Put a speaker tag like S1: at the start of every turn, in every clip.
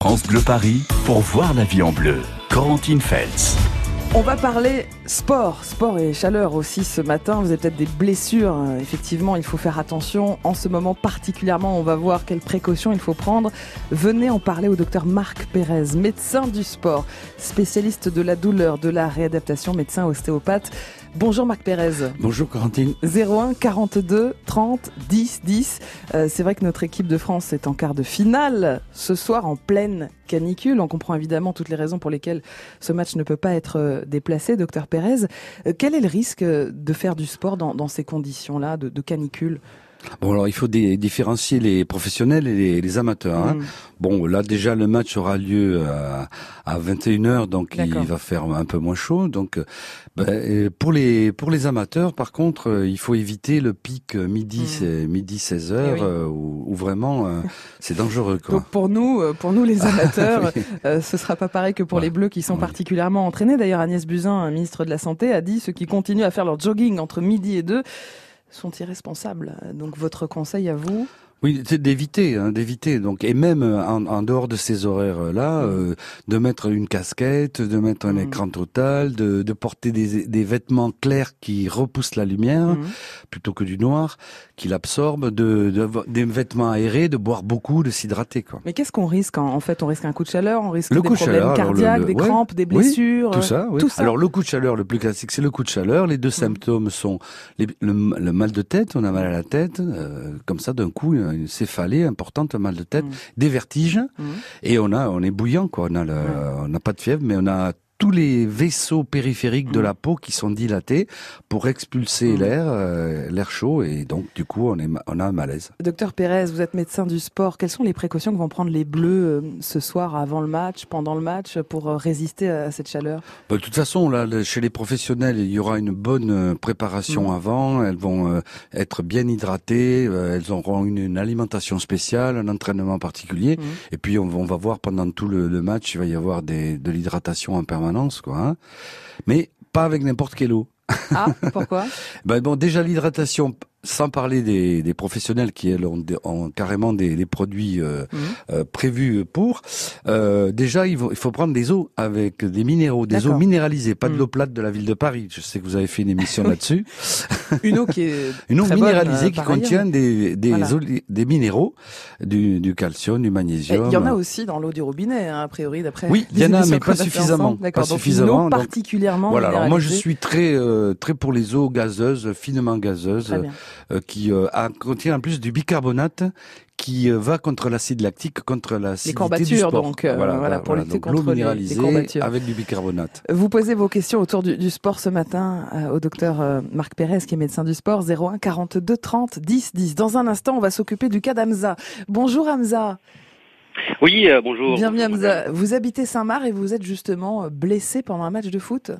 S1: France Bleu Paris pour voir la vie en bleu. Feltz.
S2: On va parler sport, sport et chaleur aussi ce matin. Vous avez peut-être des blessures. Euh, Effectivement, il faut faire attention. En ce moment particulièrement, on va voir quelles précautions il faut prendre. Venez en parler au docteur Marc Pérez, médecin du sport, spécialiste de la douleur, de la réadaptation, médecin ostéopathe. Bonjour Marc Pérez.
S3: Bonjour Corentine.
S2: 01 42 30 10 10. Euh, c'est vrai que notre équipe de France est en quart de finale ce soir en pleine canicule. On comprend évidemment toutes les raisons pour lesquelles ce match ne peut pas être euh, déplacé. Docteur Pérez, Euh, quel est le risque euh, de faire du sport dans, dans ces conditions-là de, de canicule?
S3: Bon alors il faut dé- différencier les professionnels et les, les amateurs. hein.
S2: Mm.
S3: Bon là déjà le match aura lieu à, à 21h donc il va faire un peu moins chaud. Donc euh, ben, euh, pour les pour les amateurs par contre euh, il faut éviter le pic euh, midi
S2: Mm.
S3: c'est midi 16h
S2: Eh oui.
S3: euh, où, où vraiment c'est dangereux quoi.
S2: Donc pour nous, pour nous les amateurs,
S3: Oui.
S2: euh, ce sera pas pareil que pour
S3: Ouais.
S2: les Bleus qui sont particulièrement entraînés. D'ailleurs, Agnès Buzyn, ministre de la Santé, a dit ceux qui continuent à faire leur jogging entre midi et deux sont irresponsables. Donc votre conseil à vous?
S3: Oui, c'est d'éviter, hein, d'éviter. Donc, et même euh, en, en dehors de ces horaires-là, euh, de mettre une casquette, de mettre un
S2: Mm.
S3: écran total, de, de porter des, des vêtements clairs qui repoussent la lumière
S2: Mhm.
S3: plutôt que du noir, qui l'absorbe, de, de, des vêtements aérés, de boire beaucoup, de s'hydrater, quoi.
S2: Mais qu'est-ce qu'on risque en, fait On risque un coup de chaleur, on risque
S3: Le
S2: des problèmes
S3: chaleur, alors le-
S2: cardiaques,
S3: le-
S2: des
S3: ouais.
S2: crampes, des
S3: Oui,
S2: blessures.
S3: Tout
S2: euh,
S3: ça, oui.
S2: tout ça.
S3: Alors le coup de chaleur, le plus classique, c'est le coup de chaleur. Les deux symptômes sont les- le, le mal de tête, on a mal à la tête, euh, comme ça d'un coup, une céphalée importante, un mal de tête,
S2: Mm.
S3: des vertiges,
S2: Mhm.
S3: et on a, on est bouillant, quoi. On a, le- on n'a pas de fièvre, mais on a tous les vaisseaux périphériques de
S2: Mm.
S3: la peau qui sont dilatés pour expulser
S2: Mm.
S3: l'air, euh, l'air chaud, et donc du coup, on est, on a un malaise.
S2: Docteur Pérez, vous êtes médecin du sport. Quelles sont les précautions que vont prendre les Bleus euh, ce soir avant le match, pendant le match, pour euh, résister à cette chaleur?
S3: Bah, de toute façon, là, chez les professionnels, il y aura une bonne préparation
S2: Mm.
S3: avant. Elles vont euh, être bien hydratées. euh, elles auront une, une alimentation spéciale, un entraînement particulier. Et puis, on, va- on va voir pendant tout le, le match, il va y avoir des, de l'hydratation en permanence, quoi. hein. Mais pas avec n'importe quelle eau.
S2: Ah, pourquoi?
S3: Ben bon, déjà l'hydratation, sans parler des, des professionnels qui elles, ont, ont carrément des, des produits euh,
S2: Mhm.
S3: euh, prévus pour. Euh, déjà, il faut, il faut prendre des eaux avec des minéraux, des eaux minéralisées, pas de
S2: Mm.
S3: l'eau plate de la ville de Paris. Je sais que vous avez fait une émission
S2: Oui.
S3: là-dessus.
S2: Une eau qui est
S3: Une eau
S2: très
S3: minéralisée
S2: euh,
S3: qui
S2: ailleurs.
S3: contient des, des,
S2: Voilà.
S3: des minéraux, du, du calcium, du
S2: Et
S3: magnésium.
S2: Il y en a aussi dans l'eau du robinet, hein, a priori, d'après.
S3: Oui, il y en a, mais pas suffisamment. Pas
S2: donc
S3: suffisamment,
S2: Une eau
S3: donc-
S2: particulièrement
S3: Voilà, alors moi je suis très euh, très pour les eaux gazeuses, finement gazeuses,
S2: Très bien.
S3: Euh, qui euh, a- contient en plus du bicarbonate qui euh, va contre l'acide lactique, contre l'acidité
S2: Les
S3: du
S2: courbatures,
S3: sport.
S2: donc, euh, voilà, pour lutter
S3: Donc,
S2: contre
S3: l'eau
S2: les- les
S3: minéralisée
S2: courbatures.
S3: avec du bicarbonate.
S2: Vous posez vos questions autour du, du sport ce matin euh, au docteur euh, Marc Pérez, qui est médecin du sport, 01 42 30 10 10. Dans un instant, on va s'occuper du cas d'Amza. Bonjour Hamza.
S4: Oui, euh, bonjour.
S2: Bienvenue
S4: Bonjour,
S2: Hamza.
S4: madame.
S2: Vous habitez Saint-Marc et vous êtes justement blessé pendant un match de foot?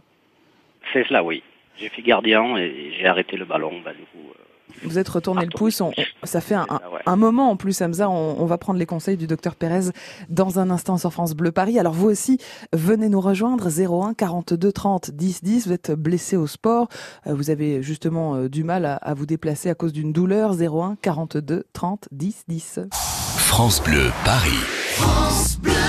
S4: C'est cela, oui. J'ai fait gardien et j'ai arrêté le ballon. Bah, du coup, euh,
S2: Vous êtes retourné le pouce. on-
S4: Mitch.
S2: on- ça fait un, moment en plus, Hamza. On, on va prendre les conseils du docteur Pérez dans un instant sur France Bleu Paris. Alors vous aussi, venez nous rejoindre 01 42 30 10 10. Vous êtes blessé au sport. Euh, Vous avez justement euh, du mal à, à vous déplacer à cause d'une douleur. 01 42 30 10 10.
S1: France Bleu Paris.
S5: Relax, don't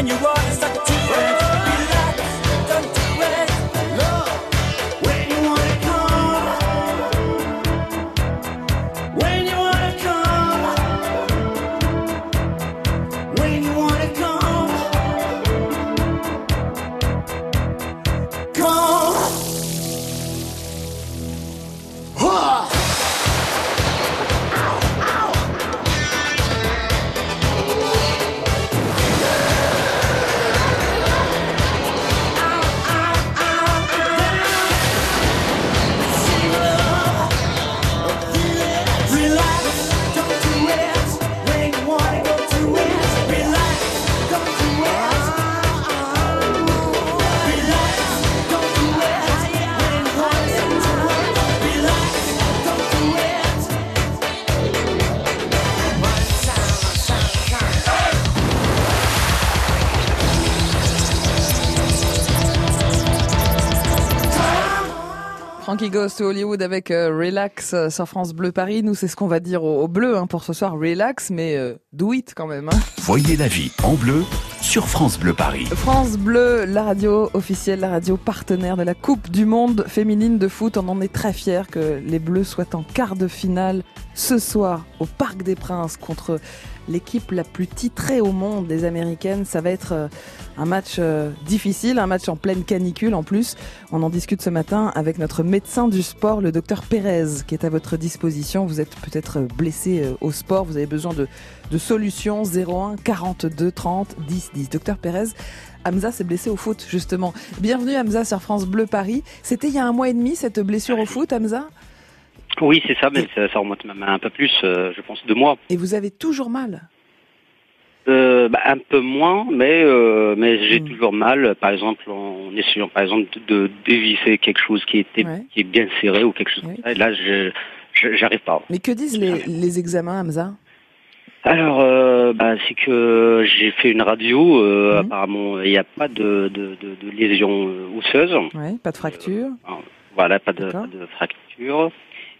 S5: and you are
S2: Frankie Goes to Hollywood avec euh, Relax euh, sur France Bleu Paris. Nous, c'est ce qu'on va dire au, au bleu hein, pour ce soir. Relax, mais euh, do it quand même. hein.
S1: Voyez la vie en bleu sur France Bleu Paris.
S2: France Bleu, la radio officielle, la radio partenaire de la Coupe du Monde féminine de foot. On en est très fiers que les Bleus soient en quart de finale ce soir au Parc des Princes contre l'équipe la plus titrée au monde des Américaines. Ça va être euh, un match euh, difficile, un match en pleine canicule en plus. On en discute ce matin avec notre médecin du sport, le docteur Pérez, qui est à votre disposition. Vous êtes peut-être euh, blessé au sport, vous avez besoin de, de solutions 01 42 30 10 10. Docteur Pérez, Hamza s'est blessé au foot, justement. Bienvenue Hamza sur France Bleu Paris. C'était il y a un mois et demi cette blessure au foot, Hamza?
S4: Oui, c'est ça, mais ça, ça remonte même un peu plus, euh, je pense, deux mois.
S2: Et vous avez toujours mal
S4: Euh, bah, un peu moins, mais euh, mais j'ai
S2: Mm.
S4: toujours mal. Par exemple, en essayant, par exemple, de, de dévisser quelque chose qui était
S2: Ouais.
S4: qui est bien serré ou quelque chose comme ça. Et là, je j'arrive pas.
S2: Mais que disent les, les examens, Hamza?
S4: Alors, euh, bah, c'est que j'ai fait une radio. Euh,
S2: Mhm.
S4: Apparemment, il n'y a pas de de, de, de lésion osseuse.
S2: Ouais, pas de fracture.
S4: Voilà, pas de,
S2: D'accord.
S4: pas de fracture.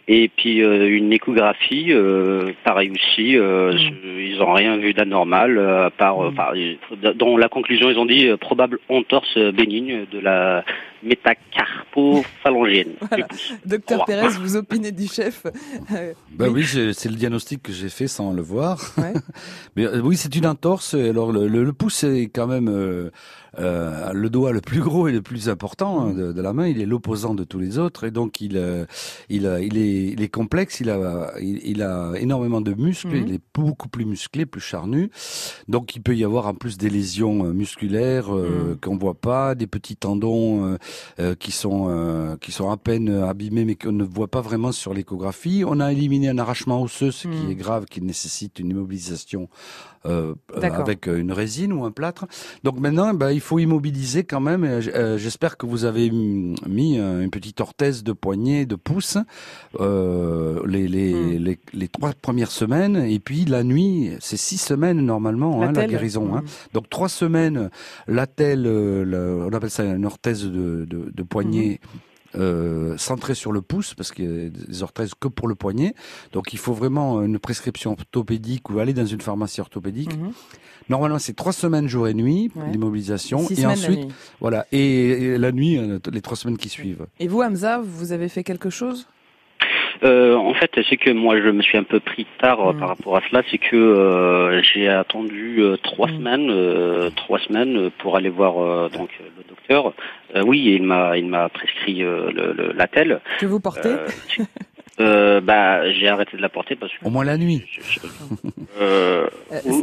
S4: Et puis euh, une échographie, euh, pareil aussi. euh,
S2: Mm.
S4: je- Ils ont rien vu d'anormal, euh, à part, euh,
S2: Mm.
S4: dans la conclusion, ils ont dit euh, probable entorse bénigne de la métacarpophalangienne.
S2: Voilà. Docteur. Pérez, vous opinez du chef.
S3: Ben oui, c'est le diagnostic que j'ai fait sans le voir.
S2: Ouais.
S3: Mais euh, oui, c'est une entorse. Alors le, le, le pouce est quand même euh, euh, le doigt le plus gros et le plus important hein, de, de la main. Il est l'opposant de tous les autres et donc il euh, il, il est il est complexe. Il a il, il a énormément de muscles.
S2: Mhm.
S3: Il est beaucoup plus musclé, plus charnu. Donc il peut y avoir en plus des lésions euh, musculaires euh,
S2: Mhm.
S3: qu'on voit pas, des petits tendons euh, euh, qui sont euh, qui sont à peine abîmés mais qu'on ne voit pas vraiment sur l'échographie. On a éliminé un arrachement osseux, ce
S2: Mhm.
S3: qui est grave, qui nécessite une immobilisation euh, avec une résine ou un plâtre. Donc maintenant, ben, il faut immobiliser quand même. J'espère que vous avez mm, mis une petite orthèse de poignet, de pouce, euh, les, les,
S2: Mm.
S3: les, les trois premières semaines, et puis la nuit, c'est six semaines normalement, hein, la
S2: telle
S3: guérison. Hein.
S2: Mm.
S3: Donc trois semaines, l'attelle, euh, le- on appelle ça une orthèse de, de, de poignet. Euh, centrée sur le pouce parce qu'il y a des orthèses que pour le poignet donc il faut vraiment une prescription orthopédique ou aller dans une pharmacie orthopédique
S2: Mhm.
S3: normalement c'est trois semaines jour et nuit
S2: Ouais.
S3: l'immobilisation
S2: Six
S3: et
S2: la
S3: ensuite voilà et, et la nuit euh, les trois semaines qui suivent
S2: Et vous, Hamza, vous avez fait quelque chose?
S4: Euh, en fait, c'est que moi, je me suis un peu pris tard euh,
S2: Mm.
S4: par rapport à cela. C'est que euh, j'ai attendu euh, trois
S2: Mm.
S4: semaines, euh, trois semaines pour aller voir euh, donc euh, le docteur. Euh, oui, il m'a, il m'a prescrit euh, le, le, la telle.
S2: Que vous portez
S4: Euh, bah, j'ai arrêté de la porter parce que.
S3: au moins la nuit
S4: je- je- euh,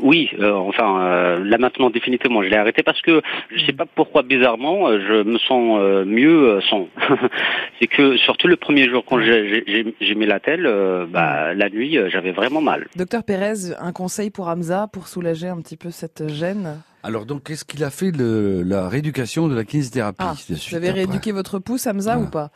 S4: oui, euh, enfin, euh, là maintenant définitivement, je l'ai arrêté parce que je sais pas pourquoi bizarrement, euh, je me sens euh, mieux euh, sans. c'est que surtout le premier jour quand j'ai- j'ai j'ai- j'ai mis la telle, euh, bah, la nuit, j'avais vraiment mal.
S2: Docteur Pérez, un conseil pour Hamza pour soulager un petit peu cette gêne
S3: alors donc qu'est-ce qu'il a fait le, la rééducation de la kinésithérapie
S2: Ah,
S3: de
S2: Vous avez
S3: après
S2: rééduqué votre pouce, Hamza,
S3: Ah.
S2: ou pas?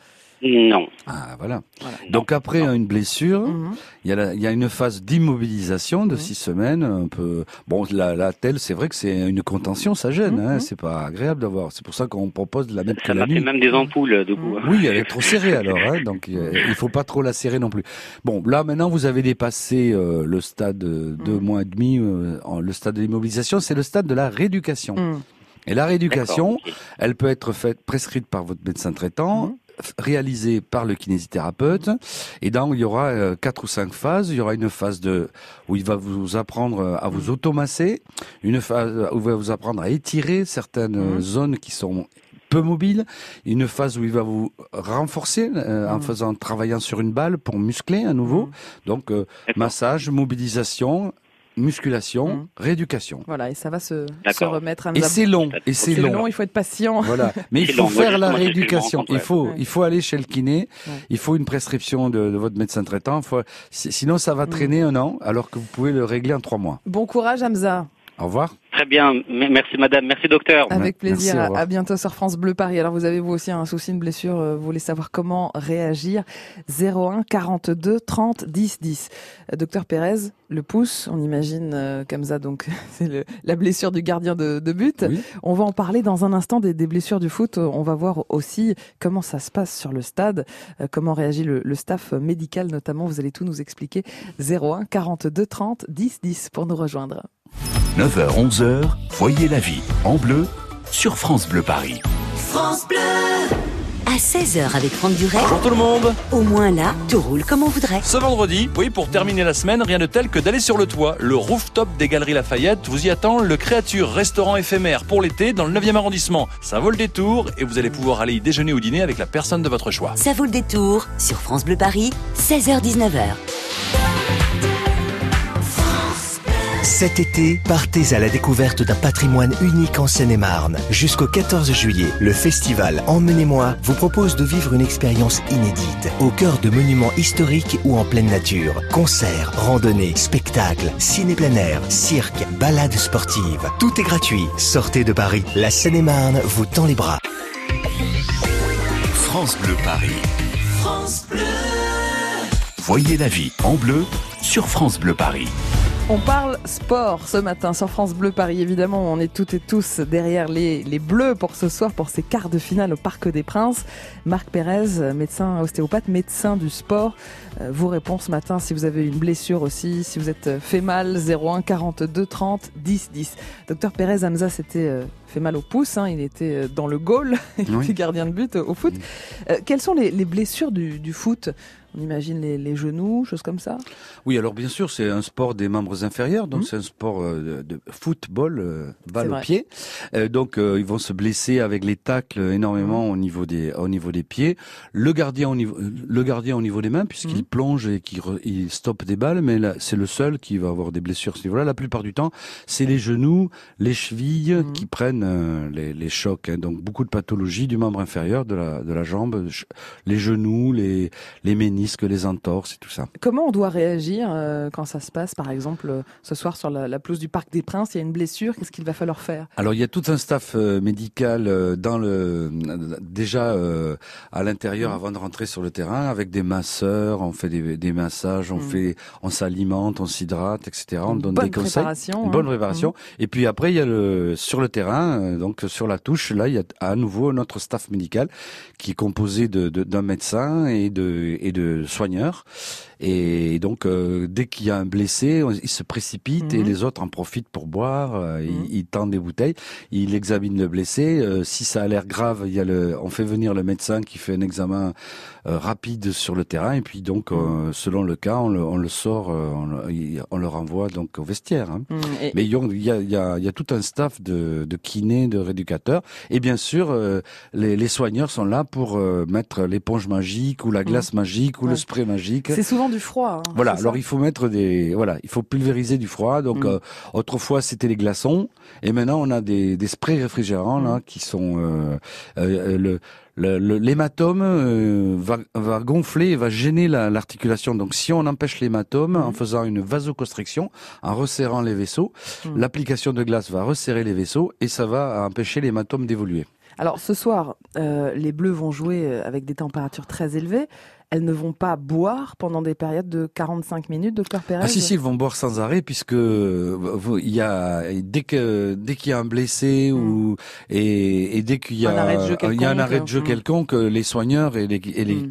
S4: Non.
S3: Ah, voilà.
S2: Voilà.
S3: Donc après une blessure,
S2: Mhm.
S3: il y, a la- il y a une phase d'immobilisation de
S2: Mhm.
S3: six semaines. Un peu. Bon, la, la telle, c'est vrai que c'est une contention, ça gêne.
S2: Mhm.
S3: Hein, c'est pas agréable d'avoir. C'est pour ça qu'on propose de la mettre que
S4: Ça
S3: la
S4: fait
S3: nuit.
S4: même des ampoules, coup.
S3: Oui, elle est trop serrée alors, hein, donc euh, il faut pas trop la serrer non plus. Bon, là maintenant vous avez dépassé euh, le stade deux
S2: Mhm.
S3: mois et demi, euh, en- le stade de l'immobilisation, c'est le stade de la rééducation.
S2: Mhm.
S3: Et la rééducation, elle peut être faite prescrite par votre médecin traitant.
S2: Mhm.
S3: Réalisée par le kinésithérapeute. Et donc il y aura euh, quatre ou cinq phases. Il y aura une phase de où il va vous apprendre euh, à vous automasser. Une phase où il va vous apprendre à étirer certaines euh,
S2: Mhm.
S3: zones qui sont peu mobiles. Une phase où il va vous renforcer euh, en
S2: Mhm.
S3: faisant travaillant sur une balle pour muscler à nouveau. Donc euh, massage mobilisation musculation
S2: Mhm.
S3: rééducation
S2: Voilà, et ça va se, se remettre à
S3: et c'est long et c'est
S2: C'est
S3: long
S2: long, il faut être patient.
S3: voilà. Mais il faut
S4: long.
S3: Faire la rééducation. Il faut,
S2: Ouais.
S3: il faut aller chez le kiné.
S2: Ouais.
S3: Il faut une prescription de, de votre médecin traitant. Faut- sinon, ça va
S2: Mm.
S3: traîner un an, alors que vous pouvez le régler en trois mois.
S2: Bon courage, Hamza.
S3: Au revoir.
S4: Très bien. Merci, madame. Merci, docteur.
S2: Avec plaisir.
S3: Merci,
S2: à, bientôt sur France Bleu Paris. Alors, vous avez vous aussi un souci, une blessure. euh, Vous voulez savoir comment réagir 01 42 30 10 10. Euh, Docteur Pérez, le pouce, on imagine euh, comme ça, donc c'est la blessure du gardien de, de but.
S3: Oui.
S2: On va en parler dans un instant des, des blessures du foot. On va voir aussi comment ça se passe sur le stade, euh, comment réagit le, le staff médical notamment. Vous allez tout nous expliquer. 01 42 30 10 10 pour nous rejoindre.
S1: 9h, 11h, voyez la vie en bleu sur France Bleu Paris.
S5: France Bleu.
S6: À 16h avec Franck Duret,
S7: Bonjour tout le monde
S6: au moins là, tout roule comme on voudrait.
S7: Ce vendredi, oui, pour terminer la semaine, rien de tel que d'aller sur le toit, le rooftop des Galeries Lafayette vous y attend le Créature restaurant éphémère pour l'été dans le 9e arrondissement. Ça vaut le détour et vous allez pouvoir aller y déjeuner ou dîner avec la personne de votre choix.
S6: Ça vaut le détour sur France Bleu Paris, 16h-19h.
S8: Cet été, partez à la découverte d'un patrimoine unique en Seine-et-Marne. Jusqu'au 14 juillet, le festival Emmenez-moi vous propose de vivre une expérience inédite, au cœur de monuments historiques ou en pleine nature. Concerts, randonnées, spectacles, ciné plein air, cirque, balades sportives. Tout est gratuit. Sortez de Paris. La Seine-et-Marne vous tend les bras.
S1: France Bleu Paris.
S5: France Bleu.
S1: Voyez la vie en bleu sur France Bleu Paris.
S2: On parle sport ce matin sur France Bleu Paris. Évidemment, on est toutes et tous derrière les, les bleus pour ce soir, pour ces quarts de finale au Parc des Princes. Marc Pérez, médecin ostéopathe, médecin du sport, euh, vous répond ce matin si vous avez une blessure aussi, si vous êtes euh, fait mal, 01 42 30 10 10. Docteur Pérez Hamza s'était euh, fait mal au pouce, hein, il était dans le goal, il
S3: Oui.
S2: était gardien de but au foot. Euh, quelles sont les, les blessures du, du foot On imagine les, les genoux, choses comme ça
S3: Oui, alors bien sûr, c'est un sport des membres inférieurs, donc
S2: Mhm.
S3: c'est un sport euh, de, football, euh, balle au
S2: vrai.
S3: pied. Euh, donc euh, ils vont se blesser avec les tacles énormément
S2: Mhm.
S3: au niveau des au niveau des pieds. Le gardien au niveau le gardien au niveau des mains puisqu'il
S2: Mhm.
S3: plonge et qu'il il stoppe des balles, mais c'est le seul qui va avoir des blessures à ce niveau-là. La plupart du temps, c'est les genoux, les chevilles qui prennent les, les chocs. hein. Donc beaucoup de pathologies du membre inférieur de la de la jambe, les genoux, les les ménisques, les entorses et tout ça.
S2: Comment on doit réagir euh, quand ça se passe, par exemple, euh, ce soir sur la, la pelouse du Parc des Princes, il y a une blessure, qu'est-ce qu'il va falloir faire?
S3: Alors il y a tout un staff euh, médical dans le déjà euh, à l'intérieur
S2: Mhm.
S3: avant de rentrer sur le terrain avec des masseurs, on fait des, des massages, on
S2: Mhm.
S3: fait on s'alimente, on s'hydrate, etc. On
S2: Une
S3: donne
S2: bonne
S3: des conseils.
S2: préparation,
S3: Une
S2: hein.
S3: bonne préparation. Et puis après il y a le sur le terrain, donc sur la touche, là il y a à nouveau notre staff médical qui est composé de de- d'un médecin et de et de soigneurs. Et donc euh, dès qu'il y a un blessé, il se précipite et
S2: Mhm.
S3: les autres en profitent pour boire. euh,
S2: Mhm.
S3: ils, ils tendent des bouteilles, il examine le blessé. euh, si ça a l'air grave, il y a le, on fait venir le médecin qui fait un examen euh, rapide sur le terrain. Et puis donc, euh, selon le cas, on le, on le sort, euh, on, le, il- on le renvoie donc au vestiaire. hein.
S2: Et-
S3: Mais il y a, il y, a, il y a- il tout un staff de, de kinés, de rééducateurs. Et bien sûr, euh, les, les soigneurs sont là pour euh, mettre l'éponge magique ou la glace magique ou
S2: Ouais.
S3: le spray magique.
S2: c'est souvent du froid. hein,
S3: Voilà, alors il faut mettre des voilà, il faut pulvériser du froid. Donc
S2: Mm.
S3: euh, autrefois c'était les glaçons et maintenant on a des, des sprays réfrigérants là
S2: Mm.
S3: qui sont euh, euh, le l'hématome euh, va, va gonfler et va gêner la- l'articulation. Donc si on empêche l'hématome en
S2: Mm.
S3: faisant une vasoconstriction, en resserrant les vaisseaux, l'application de glace va resserrer les vaisseaux et ça va empêcher l'hématome d'évoluer.
S2: Alors ce soir, euh, les Bleus vont jouer euh, avec des températures très élevées. Elles ne vont pas boire pendant des périodes de 45 minutes, docteur Pérez
S3: Ah si si ils vont boire sans arrêt puisque euh, il y a dès que dès qu'il y a un blessé ou et, et dès qu'il y a
S2: Mm. Un arrêt de jeu
S3: il y a un
S2: quelconque,
S3: arrêt de jeu
S2: mm.
S3: quelconque les soigneurs et les et les
S2: Mm.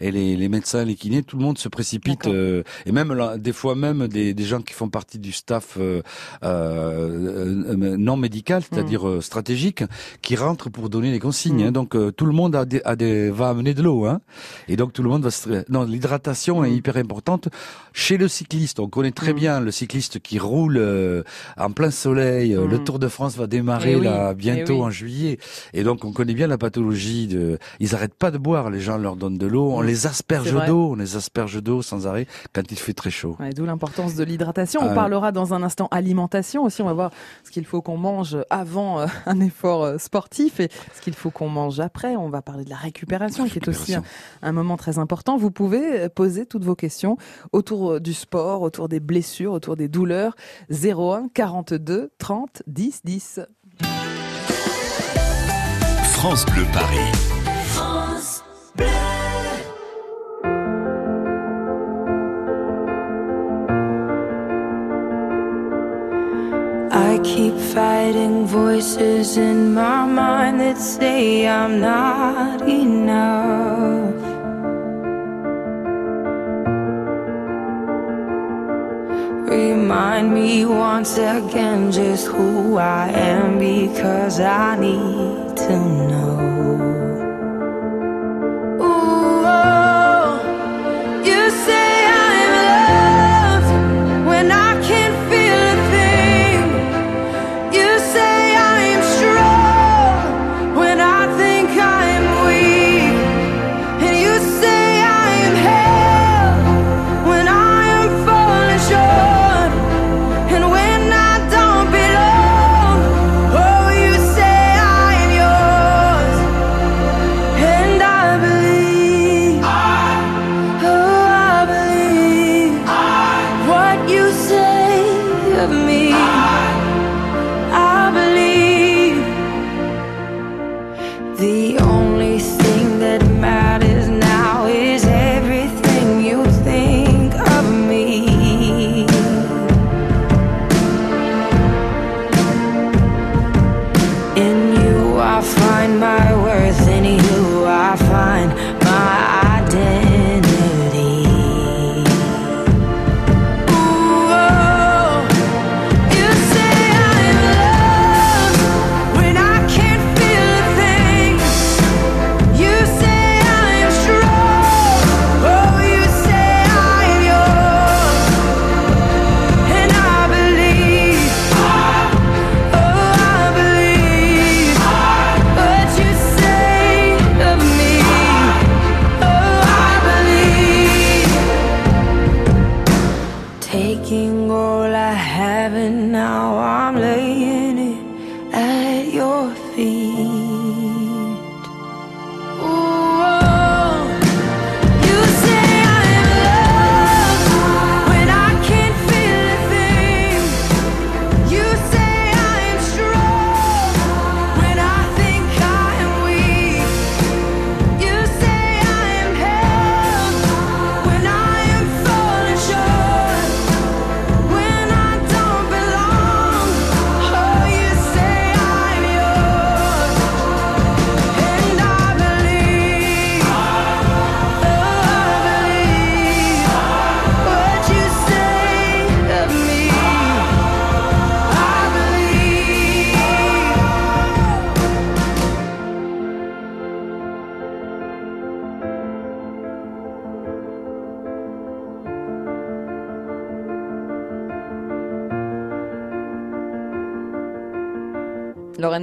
S3: et les, les médecins les kinés tout le monde se précipite euh, et même là, des fois même des, des gens qui font partie du staff euh, euh, euh, non médical c'est-à-dire euh, stratégique qui rentrent pour donner les consignes
S2: Mm.
S3: hein. donc euh, tout le monde a des, a des va amener de l'eau hein et donc tout le monde va se non l'hydratation est hyper importante chez le cycliste. On connaît très
S2: Mm.
S3: bien le cycliste qui roule euh, en plein soleil. Euh,
S2: Mm.
S3: Le Tour de France va démarrer
S2: Eh
S3: là
S2: eh
S3: bientôt
S2: oui.
S3: en juillet et donc on connaît bien la pathologie de ils arrêtent pas de boire, les gens leur donnent de l'eau, on
S2: Mm.
S3: les asperge d'eau, on les asperge d'eau sans arrêt quand il fait très chaud.
S2: Ouais, D'où l'importance de l'hydratation. On
S3: Ah.
S2: parlera dans un instant alimentation aussi. On va voir ce qu'il faut qu'on mange avant euh, un effort euh, sportif et ce qu'il faut qu'on mange après. On va parler de la récupération, qui est aussi un, un moment très important. Vous pouvez poser toutes vos questions autour euh, du sport, autour des blessures, autour des douleurs. 01 42 30 10 10.
S1: France Bleu Paris.
S5: France Bleu.
S9: I keep fighting voices in my mind that say I'm not enough. Once again just who I am because I need to know.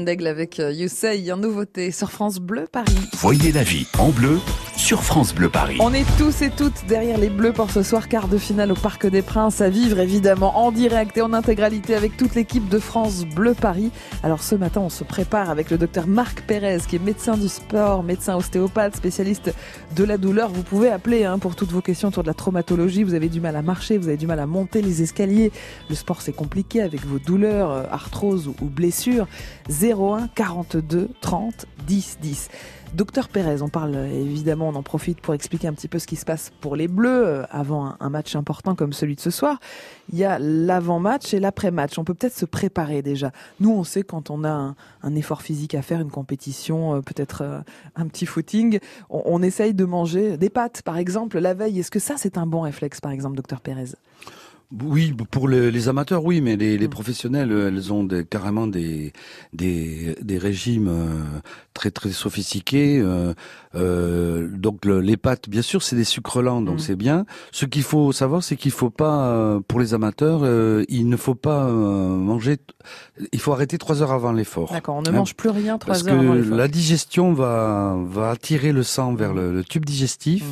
S2: Avec You Say en nouveauté sur France Bleu Paris.
S1: Voyez la vie en bleu sur France Bleu Paris.
S2: On est tous et toutes derrière les Bleus pour ce soir, quart de finale au Parc des Princes, à vivre évidemment en direct et en intégralité avec toute l'équipe de France Bleu Paris. Alors ce matin, on se prépare avec le docteur Marc Pérez, qui est médecin du sport, médecin ostéopathe, spécialiste de la douleur. Vous pouvez appeler hein, pour toutes vos questions autour de la traumatologie. Vous avez du mal à marcher, vous avez du mal à monter les escaliers. Le sport, c'est compliqué avec vos douleurs, euh, arthrose ou, ou blessures. 01 42 30 10 10. Docteur Pérez, on parle évidemment, on en profite pour expliquer un petit peu ce qui se passe pour les Bleus euh, avant un, match important comme celui de ce soir. Il y a l'avant-match et l'après-match. On peut peut-être se préparer déjà. Nous, on sait quand on a un, un effort physique à faire, une compétition, euh, peut-être euh, un petit footing, on, on essaye de manger des pâtes, par exemple, la veille. Est-ce que ça, c'est un bon réflexe, par exemple, docteur Pérez?
S3: Oui, pour le- les amateurs, oui, mais les,
S2: Mm.
S3: les professionnels, euh, elles ont des- carrément des, des, des régimes euh, très très sophistiqués. euh, euh, donc le- les pâtes, bien sûr, c'est des sucres lents, donc
S2: Mm.
S3: c'est bien. Ce qu'il faut savoir, c'est qu'il faut pas, pour les amateurs, euh, il ne faut pas manger. Il faut arrêter trois heures avant l'effort.
S2: D'accord, on ne
S3: Hein,
S2: mange plus rien trois
S3: Parce que
S2: heures avant l'effort.
S3: la digestion va va attirer le sang vers le, le tube digestif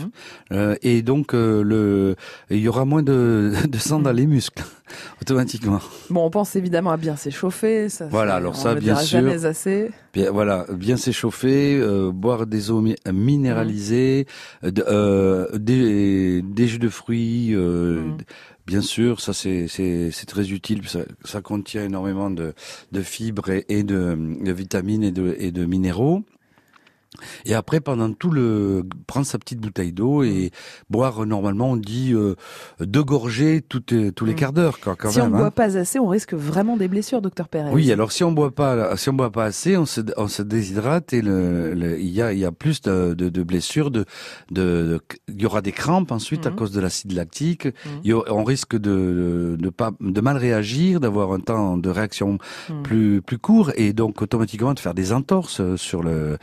S3: euh, et donc euh, le il y aura moins de, de sang dans les muscles automatiquement.
S2: Bon, on pense évidemment à bien s'échauffer. Ça,
S3: Voilà,
S2: ça,
S3: alors
S2: on
S3: ça,
S2: le
S3: bien
S2: dira
S3: sûr.
S2: jamais assez.
S3: Bien, voilà, bien s'échauffer, euh, boire des eaux mi- minéralisées, euh, euh, des, des jus de fruits. euh,
S2: Mhm.
S3: Bien sûr, ça c'est très utile. Ça, ça contient énormément de de fibres et, et de, de vitamines et de et de minéraux. Et après, pendant tout le, prendre sa petite bouteille d'eau et boire. Normalement, on dit euh, deux gorgées toutes, euh, tous les
S2: Mm.
S3: quarts d'heure, quoi, quand
S2: si
S3: même.
S2: on ne
S3: hein.
S2: boit pas assez, on risque vraiment des blessures, docteur Pérez.
S3: Oui, alors si on boit pas, si on boit pas assez, on se, on se déshydrate et le, le- il y a, il y a plus de, de, de blessures, de, de, il y aura des crampes ensuite à
S2: Mhm.
S3: cause de l'acide lactique. Il y aura- on risque de, de pas, de mal réagir, d'avoir un temps de réaction plus, plus court et donc automatiquement de faire des entorses sur le,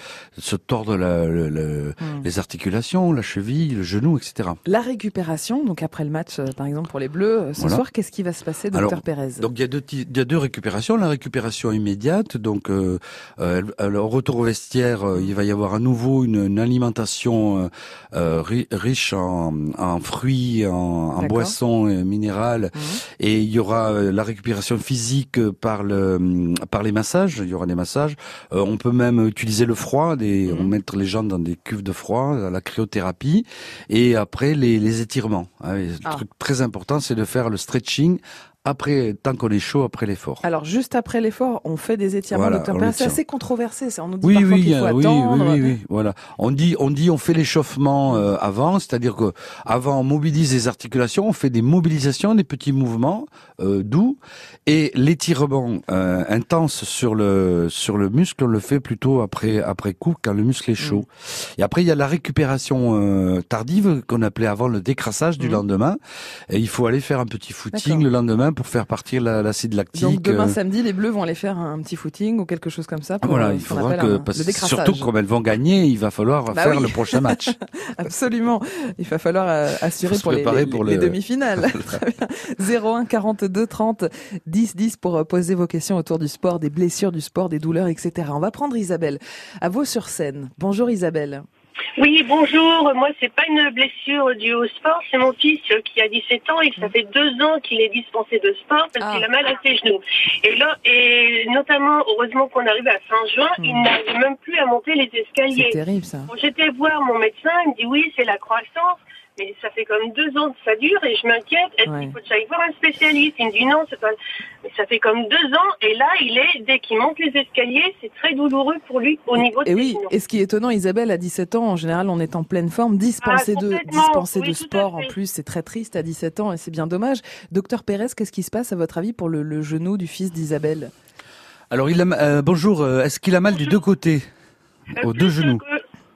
S3: tordre la- le- le-
S2: Mhm.
S3: les articulations, la cheville, le genou, etc.
S2: La récupération, donc après le match, euh, par exemple pour les Bleus, euh, ce
S3: Voilà.
S2: soir, qu'est-ce qui va se passer, docteur
S3: Alors,
S2: Pérez
S3: Donc il y a deux il y a deux récupérations. La récupération immédiate, donc euh, euh, au retour au vestiaire, euh, il va y avoir à nouveau une, une alimentation ri- riche en, en fruits, en, boissons minérales,
S2: Mhm.
S3: et il y aura la récupération physique par le par les massages. Il y aura des massages. Euh, on peut même utiliser le froid, des,
S2: Mhm.
S3: on mettre les gens dans des cuves de froid, la cryothérapie, et après les, les étirements. hein. Et le
S2: Ah.
S3: truc très important, c'est de faire le stretching après, tant qu'on est chaud après l'effort.
S2: Alors juste après l'effort, on fait des étirements,
S3: Voilà,
S2: docteur. C'est assez controversé, ça. On nous dit
S3: Oui,
S2: parfois
S3: oui,
S2: qu'il faut
S3: euh, oui,
S2: attendre.
S3: oui, oui, oui, voilà. On dit, on dit, on fait l'échauffement euh, avant, c'est-à-dire que avant on mobilise les articulations, on fait des mobilisations, des petits mouvements euh, doux, et l'étirement euh, intense sur le sur le muscle, on le fait plutôt après après coup quand le muscle est chaud. Et après il y a la récupération euh, tardive qu'on appelait avant le décrassage du
S2: Mhm.
S3: lendemain. Et il faut aller faire un petit footing le lendemain pour faire partir la- l'acide lactique.
S2: Donc demain
S3: euh,
S2: samedi, les Bleus vont aller faire un petit footing ou quelque chose comme ça. Pour,
S3: voilà,
S2: euh,
S3: il faudra que,
S2: un-
S3: parce
S2: le
S3: que
S2: décrassage.
S3: surtout comme elles vont gagner, il va falloir
S2: Bah
S3: faire
S2: oui.
S3: le prochain match.
S2: Absolument. Il va falloir euh, assurer pour les,
S3: préparer
S2: les-
S3: pour
S2: les
S3: le-
S2: demi-finales. Très bien. 01 42 30 10 10 pour poser vos questions autour du sport, des blessures du sport, des douleurs, etc. On va prendre Isabelle à vos sur scène. Bonjour Isabelle.
S10: Oui, bonjour. Moi, c'est pas une blessure due au sport. C'est mon fils qui a 17 ans et ça fait deux ans qu'il est dispensé de sport parce
S2: Ah.
S10: qu'il a mal à ses genoux. Et là, et notamment, heureusement qu'on arrive à fin juin, il
S2: Hmm.
S10: n'arrive même plus à monter les
S2: C'est
S10: escaliers.
S2: terrible ça.
S10: Bon, J'étais voir mon médecin, il me dit oui, c'est la croissance. Mais ça fait comme deux ans que ça dure et je m'inquiète. Est-ce
S2: Ouais.
S10: qu'il faut que j'aille voir un spécialiste? Il me dit non, c'est pas. Mais ça fait comme deux ans et là, il est dès qu'il monte les escaliers, c'est très douloureux pour lui au niveau de
S2: Et oui, et ce qui est étonnant, Isabelle, à 17 ans, en général, on est en pleine forme, dispensé
S10: Ah,
S2: de, dispensé
S10: Oui,
S2: de sport en plus, c'est très triste à 17 ans et c'est bien dommage. Docteur Pérez, qu'est-ce qui se passe à votre avis pour le, le genou du fils d'Isabelle?
S3: Alors, il a, euh, bonjour, euh, est-ce qu'il a mal du deux côtés?
S10: Euh,
S3: Aux deux genoux
S10: que-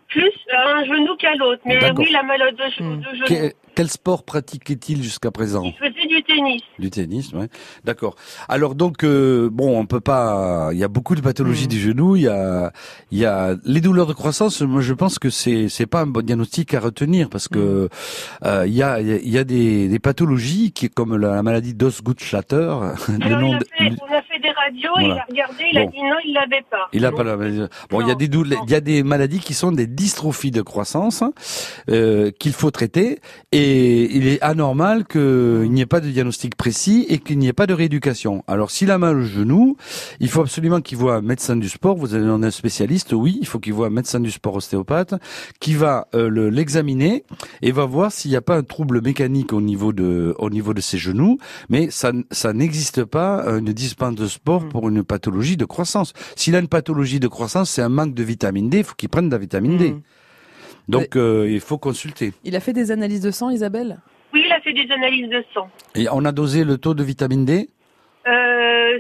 S10: plus à un genou qu'à l'autre. Mais oui, la mal aux deux, aux
S2: Hmm.
S3: quel, sport pratiquait-il jusqu'à présent
S10: Il faisait du tennis.
S3: Du tennis, ouais. D'accord. Alors donc euh, bon, on peut pas. Il y a beaucoup de pathologies
S2: Mm.
S3: du genou. Il y a, il y a les douleurs de croissance. Moi, je pense que c'est c'est pas un bon diagnostic à retenir parce que euh, il y a il y a- il y a des, des pathologies qui comme la, la maladie d'Osgood-Schlatter. le
S10: Alors,
S3: nom
S10: il a
S3: de-
S10: fait, on a fait des radios, il a regardé, il a dit non, il l'avait pas.
S3: Il a pas la Bon, il y a des douleurs- il y a des maladies qui sont des dystrophies de croissance hein, euh, qu'il faut traiter. Et il est anormal qu'il n'y ait pas de diagnostic précis et qu'il n'y ait pas de rééducation. Alors s'il a mal au genou, il faut absolument qu'il voit un médecin du sport, vous avez un spécialiste, oui, il faut qu'il voit un médecin du sport ostéopathe qui va euh, le- l'examiner et va voir s'il n'y a pas un trouble mécanique au niveau de au niveau de ses genoux, mais ça ça n'existe pas euh, une dispense de sport pour une pathologie de croissance. S'il a une pathologie de croissance, c'est un manque de vitamine D, il faut qu'il prenne de la vitamine D. Donc euh, il faut consulter.
S2: Il a fait des analyses de sang, Isabelle?
S10: Oui, il a fait des analyses de sang.
S3: Et on a dosé le taux de vitamine D?
S10: Euh,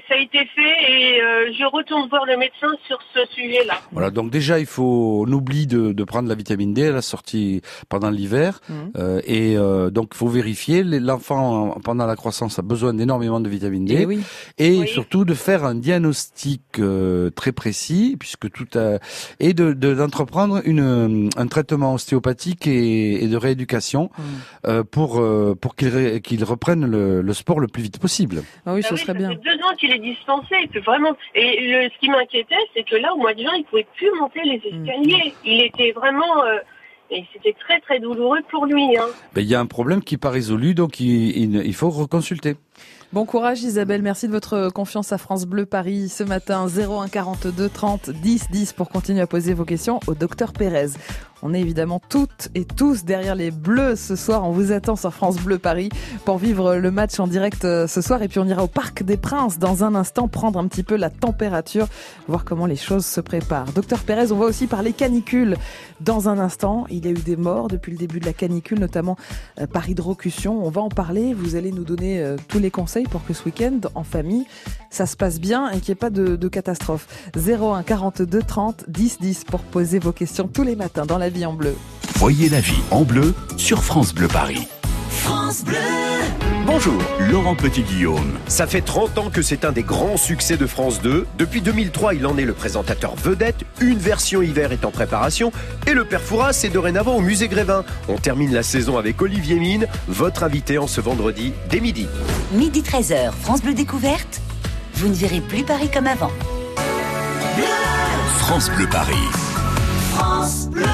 S10: ça a été fait et euh, je retourne voir le médecin sur ce sujet-là.
S3: Voilà, donc déjà il faut on oublie de, de prendre la vitamine D à la sortie pendant l'hiver Euh, et euh, donc il faut vérifier l'enfant pendant la croissance a besoin d'énormément de vitamine D
S2: Eh oui.
S3: et surtout de faire un diagnostic euh, très précis puisque tout a, et de de- d'entreprendre une un traitement ostéopathique et, et de rééducation euh, pour euh, pour qu'il ré- qu'il reprenne le, le sport le plus vite possible.
S2: Ah oui,
S10: Ah
S2: ce
S10: oui,
S2: serait bien.
S10: deux ans qu'il est dispensé, et que vraiment. Et le, ce qui m'inquiétait, c'est que là, au mois de juin, il pouvait plus monter les
S2: Mm.
S10: escaliers. Il était vraiment, euh, et c'était très très douloureux pour lui. Hein.
S3: Ben, il y a un problème qui n'est pas résolu donc il, il, il faut reconsulter.
S2: Bon courage Isabelle, merci de votre confiance à France Bleu Paris ce matin 01 42 30 10 10 pour continuer à poser vos questions au docteur Pérez. On est évidemment toutes et tous derrière les bleus ce soir. On vous attend sur France Bleu Paris pour vivre le match en direct euh, ce soir. Et puis on ira au Parc des Princes dans un instant prendre un petit peu la température, voir comment les choses se préparent. Docteur Pérez, on va aussi parler canicule dans un instant. Il y a eu des morts depuis le début de la canicule, notamment euh, par hydrocution. On va en parler. Vous allez nous donner euh, tous les conseils pour que ce week-end, en famille, ça se passe bien et qu'il n'y ait pas de, de catastrophe. 01 42 30 10 10 pour poser vos questions tous les matins dans la vie en bleu.
S1: Voyez la vie en bleu sur France Bleu Paris.
S8: France Bleu.
S1: Bonjour, Laurent Petit-Guillaume.
S11: Ça fait 30 ans que c'est un des grands succès de France 2. Depuis 2003, il en est le présentateur vedette. Une version hiver est en préparation. Et le père Fouras est dorénavant au musée Grévin. On termine la saison avec Olivier Mine, votre invité en ce vendredi dès midi.
S6: Midi 13h, France Bleu Découverte. Vous ne verrez plus Paris comme avant.
S1: France Bleu Paris.
S5: France Bleu.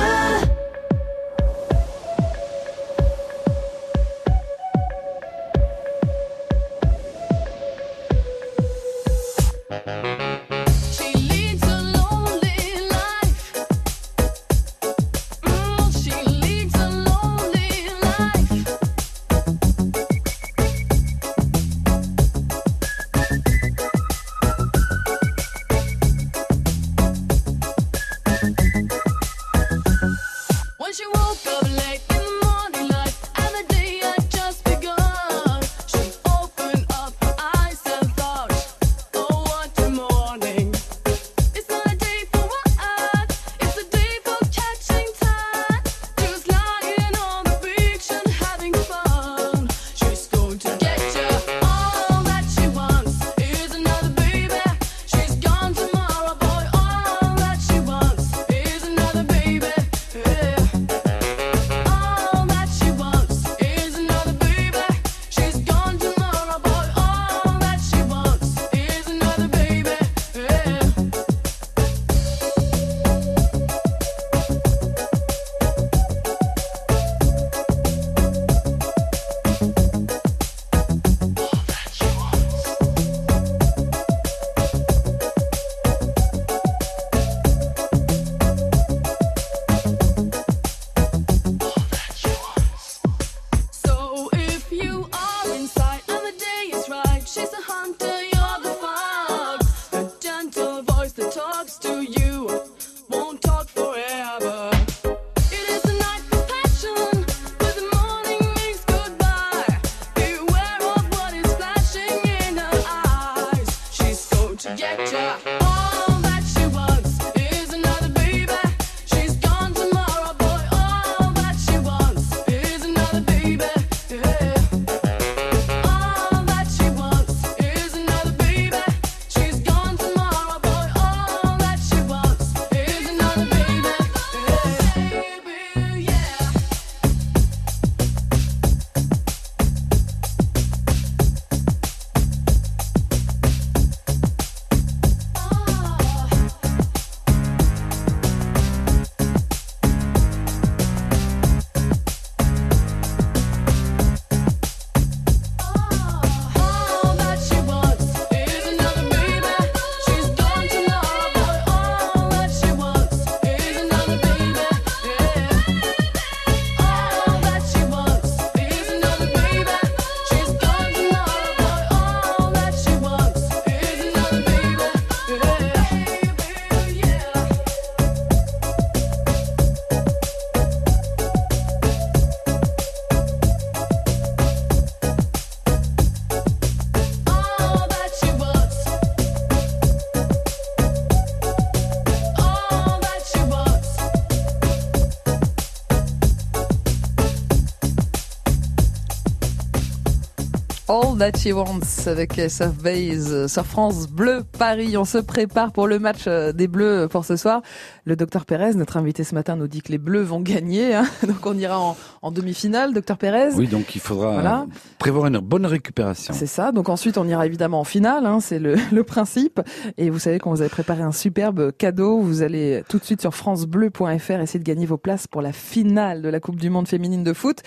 S12: All That She Wants
S2: avec Surf Base sur France Bleu Paris. On se prépare pour le match euh, des Bleus pour ce soir. Le docteur Pérez, notre invité ce matin, nous dit que les Bleus vont gagner. hein. Donc on ira en, en demi-finale, docteur Pérez.
S3: Oui, donc il faudra
S2: Voilà.
S3: prévoir une bonne récupération.
S2: C'est ça. Donc ensuite, on ira évidemment en finale. hein, c'est le, le principe. Et vous savez qu'on vous avait préparé un superbe cadeau. Vous allez tout de suite sur francebleu.fr essayer de gagner vos places pour la finale de la Coupe du Monde féminine de foot.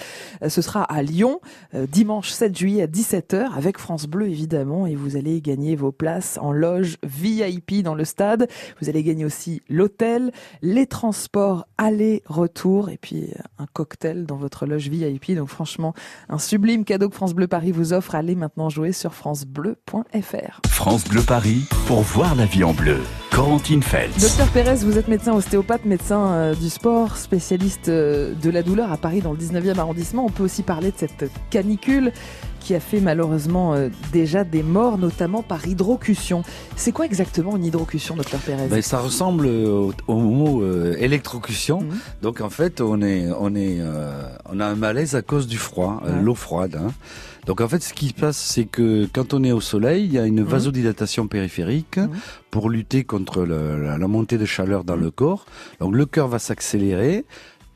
S2: Euh, Ce sera à Lyon, euh, dimanche 7 juillet à 17h, avec France Bleu évidemment. Et vous allez gagner vos places en loge VIP dans le stade. Vous allez gagner aussi l'hôtel, les transports aller-retour et puis euh, un cocktail dans votre loge VIP. Donc franchement, un sublime cadeau que France Bleu Paris vous offre. Allez maintenant jouer sur francebleu.fr.
S1: France Bleu Paris pour voir la vie en bleu. Corentine Feltz.
S2: Docteur Pérez, vous êtes médecin ostéopathe, médecin euh, du sport, spécialiste euh, de la douleur à Paris dans le 19e arrondissement. On peut aussi parler de cette canicule qui a fait malheureusement euh, déjà des morts, notamment par hydrocution. C'est quoi exactement une hydrocution, docteur Pérez?
S3: Ben, ça ressemble au, au mot euh, électrocution.
S2: Mhm.
S3: Donc en fait, on est, on est, euh, on a un malaise à cause du froid, euh,
S2: Ouais.
S3: l'eau froide. hein. Donc en fait, ce qui se passe, c'est que quand on est au soleil, il y a une
S2: Mhm.
S3: vasodilatation périphérique pour lutter contre le- la, la montée de chaleur dans le corps. Donc le cœur va s'accélérer.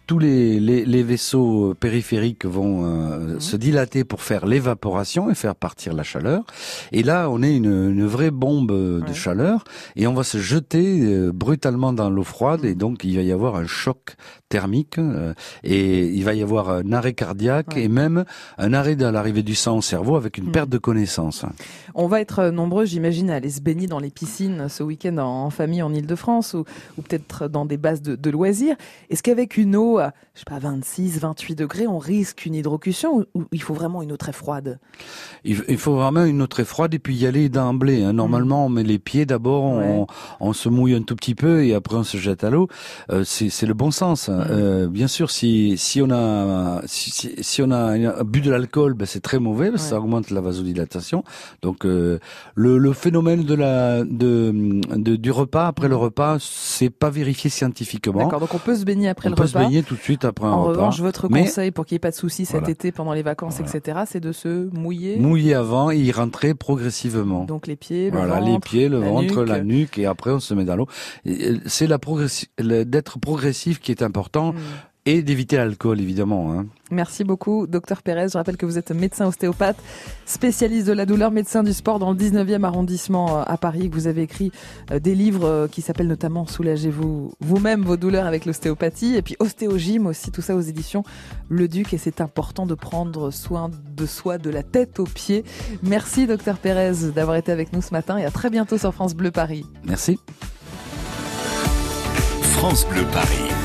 S3: Tous les, les, les vaisseaux périphériques vont euh, se dilater pour faire l'évaporation et faire partir la chaleur. Et là, on est une, une vraie bombe euh, de chaleur et on va se jeter euh, brutalement dans l'eau froide et donc il va y avoir un choc thermique euh, et il va y avoir un arrêt cardiaque et même un arrêt de l'arrivée du sang au cerveau avec une perte de connaissance.
S2: On va être euh, nombreux, j'imagine, à aller se baigner dans les piscines ce week-end en, en famille en Ile-de-France ou, ou peut-être dans des bases de, de loisirs. Est-ce qu'avec une eau à, je sais pas, 26, 28 degrés, on risque une hydrocution ou, il faut vraiment une eau très froide?
S3: Il faut vraiment une eau très froide et puis y aller d'emblée. hein. Normalement, on met les pieds d'abord, on, on se mouille un tout petit peu et après on se jette à l'eau. Euh, c'est le bon sens. hein. Euh, bien sûr, si si on a si, on a bu de l'alcool, ben, c'est très mauvais, parce ça augmente la vasodilatation. Donc euh, le, le phénomène de la de, de- du repas après le repas, c'est pas vérifié scientifiquement.
S2: D'accord, donc on peut se baigner après
S3: on
S2: le
S3: peut
S2: repas.
S3: se baigner tout de suite après un
S2: En
S3: repas.
S2: revanche, votre
S3: Mais
S2: conseil pour qu'il n'y ait pas de soucis cet été pendant les vacances, etc., c'est de se mouiller.
S3: mouiller avant et y rentrer progressivement.
S2: Donc les pieds, le
S3: voilà, les
S2: ventre,
S3: pieds, le
S2: la
S3: ventre,
S2: nuque.
S3: la nuque, et après on se met dans l'eau. Euh, C'est la d'être progressif qui est important
S2: Hmm.
S3: Et d'éviter l'alcool évidemment. Hein.
S2: Merci beaucoup, docteur Pérez. Je rappelle que vous êtes médecin ostéopathe, spécialiste de la douleur, médecin du sport dans le 19e arrondissement euh, à Paris, que vous avez écrit euh, des livres euh, qui s'appellent notamment Soulagez-vous vous-même vos douleurs avec l'ostéopathie et puis Ostéogym aussi, tout ça aux éditions Le Duc et c'est important de prendre soin de soi de la tête aux pieds. Merci, docteur Pérez, d'avoir été avec nous ce matin et à très bientôt sur France Bleu Paris.
S3: Merci.
S1: France Bleu Paris.